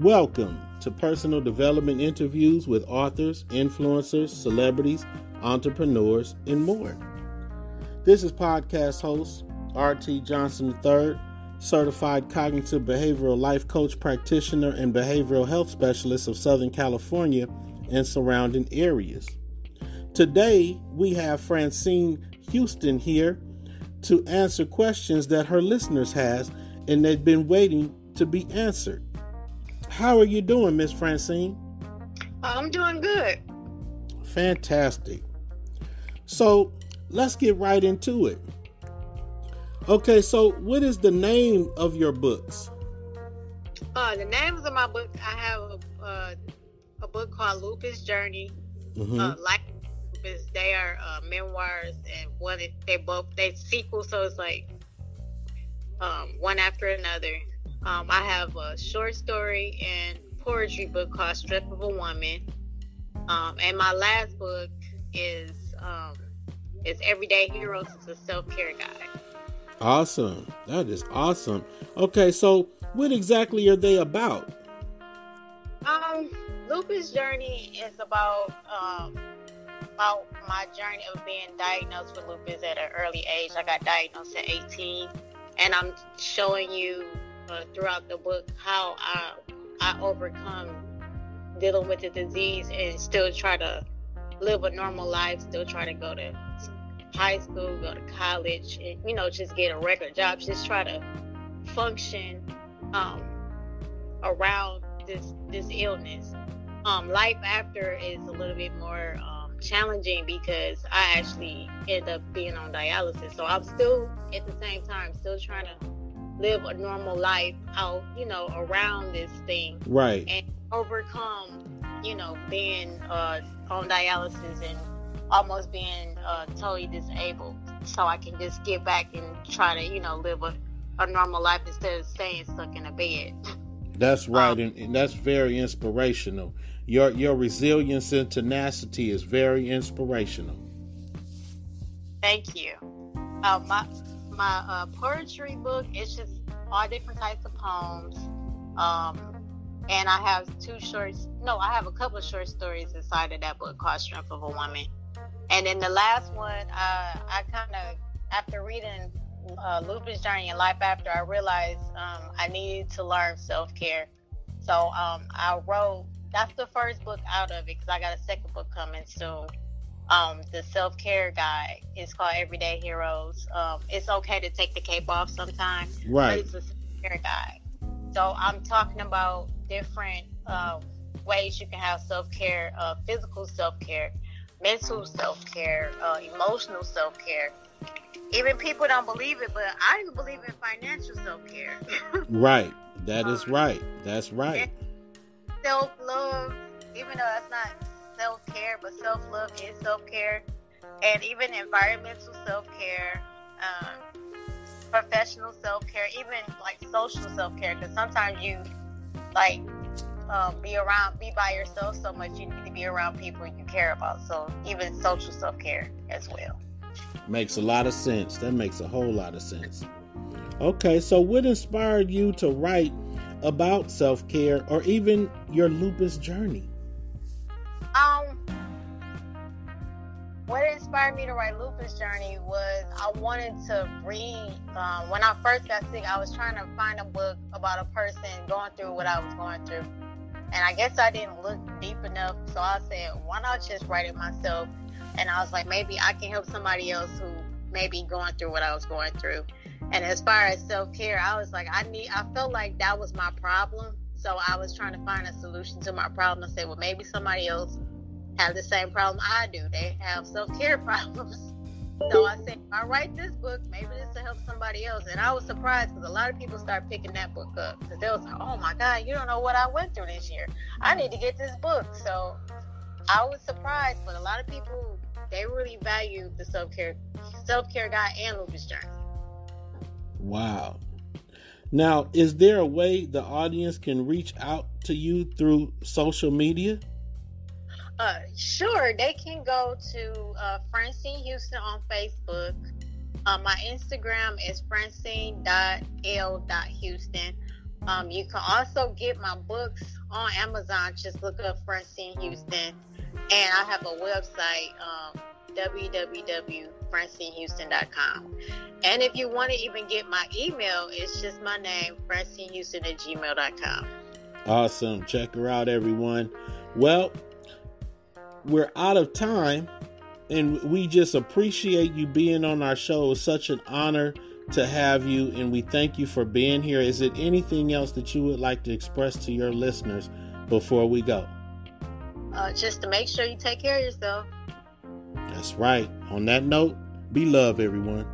Welcome to personal development interviews with authors, influencers, celebrities, entrepreneurs, and more. This is podcast host R.T. Johnson III, certified cognitive behavioral life coach practitioner and behavioral health specialist of Southern California and surrounding areas. Today, we have Francine Houston here to answer questions that her listeners has and they've been waiting to be answered. How are you doing, Miss Francine? I'm doing good. Fantastic. So let's get right into it. Okay, so what is the name of your books? Uh, the names of my books, I have a, uh, a book called Lupus Journey. Mm-hmm. Uh, like Lupus, they are uh, memoirs, and one they both they sequel, so it's like um, one after another. Um, I have a short story and poetry book called Strength of a Woman. Um, and my last book is um, is Everyday Heroes. It's a self care guide. Awesome. That is awesome. Okay, so what exactly are they about? Um, Lupus Journey is about um, about my journey of being diagnosed with lupus at an early age. I got diagnosed at 18, and I'm showing you uh, throughout the book how I I overcome dealing with the disease and still try to live a normal life, still try to go to high school, go to college, and you know just get a regular job, just try to function um, around this this illness. Um, life after is a little bit more um, challenging because I actually end up being on dialysis, so I'm still at the same time still trying to live a normal life out, you know, around this thing. Right. And overcome, you know, being uh, on dialysis and almost being uh, totally disabled. So I can just get back and try to, you know, live a, a normal life instead of staying stuck in a bed. That's right, um, and, and that's very inspirational. Your your resilience and tenacity is very inspirational. Thank you. Uh, my my uh, poetry book. It's just all different types of poems. Um, and I have two shorts. No, I have a couple of short stories inside of that book called Strength of a Woman. And then the last one, uh, I kind of, after reading uh, Lupus Journey and Life After, I realized um, I needed to learn self care. So um, I wrote, that's the first book out of it because I got a second book coming soon um, the self care guy is called Everyday Heroes. Um, it's okay to take the cape off sometimes. Right. it's a self care guy. So I'm talking about different uh, ways you can have self care, uh, physical self care, mental self care, uh, emotional self care. Even people don't believe it, but I even believe in financial self care. right. That is um, right. That's right. Self love, even though that's not self care, but self love is self care, and even environmental self care, um, professional self care, even like social self care. Because sometimes you like um, be around, be by yourself so much. You need to be around people you care about. So even social self care as well. Makes a lot of sense. That makes a whole lot of sense. Okay, so what inspired you to write about self care or even your lupus journey? Um, inspired me to write Lupus Journey was I wanted to read. Um, when I first got sick, I was trying to find a book about a person going through what I was going through. And I guess I didn't look deep enough. So I said, why not just write it myself? And I was like, maybe I can help somebody else who may be going through what I was going through. And as far as self care, I was like, I need, I felt like that was my problem. So I was trying to find a solution to my problem. I said, well, maybe somebody else have the same problem I do. They have self care problems. So I said, I write this book, maybe this will help somebody else. And I was surprised because a lot of people start picking that book up because they was like, oh my God, you don't know what I went through this year. I need to get this book. So I was surprised, but a lot of people, they really value the self care, self care guy and Lupus Journey. Wow. Now, is there a way the audience can reach out to you through social media? Uh, sure, they can go to uh, Francine Houston on Facebook. Uh, my Instagram is francine.l.houston. Um, you can also get my books on Amazon. Just look up Francine Houston. And I have a website, um, www.francinehouston.com. And if you want to even get my email, it's just my name, francinehouston at gmail.com. Awesome. Check her out, everyone. Well, we're out of time, and we just appreciate you being on our show. It's such an honor to have you, and we thank you for being here. Is it anything else that you would like to express to your listeners before we go? Uh, just to make sure you take care of yourself. That's right. On that note, be love, everyone.